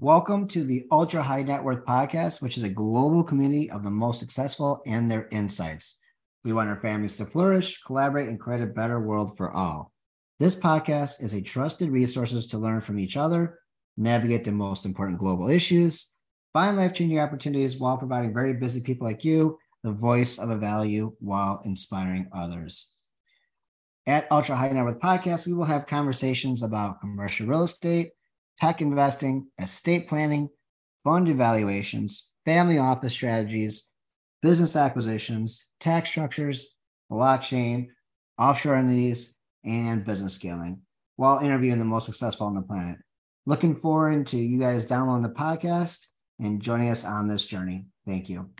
Welcome to the Ultra High Net Worth Podcast, which is a global community of the most successful and their insights. We want our families to flourish, collaborate, and create a better world for all. This podcast is a trusted resources to learn from each other, navigate the most important global issues, find life-changing opportunities while providing very busy people like you the voice of a value while inspiring others. At Ultra High Net Worth Podcast, we will have conversations about commercial real estate tech investing, estate planning, fund evaluations, family office strategies, business acquisitions, tax structures, blockchain, offshore entities, and business scaling while interviewing the most successful on the planet. Looking forward to you guys downloading the podcast and joining us on this journey. Thank you.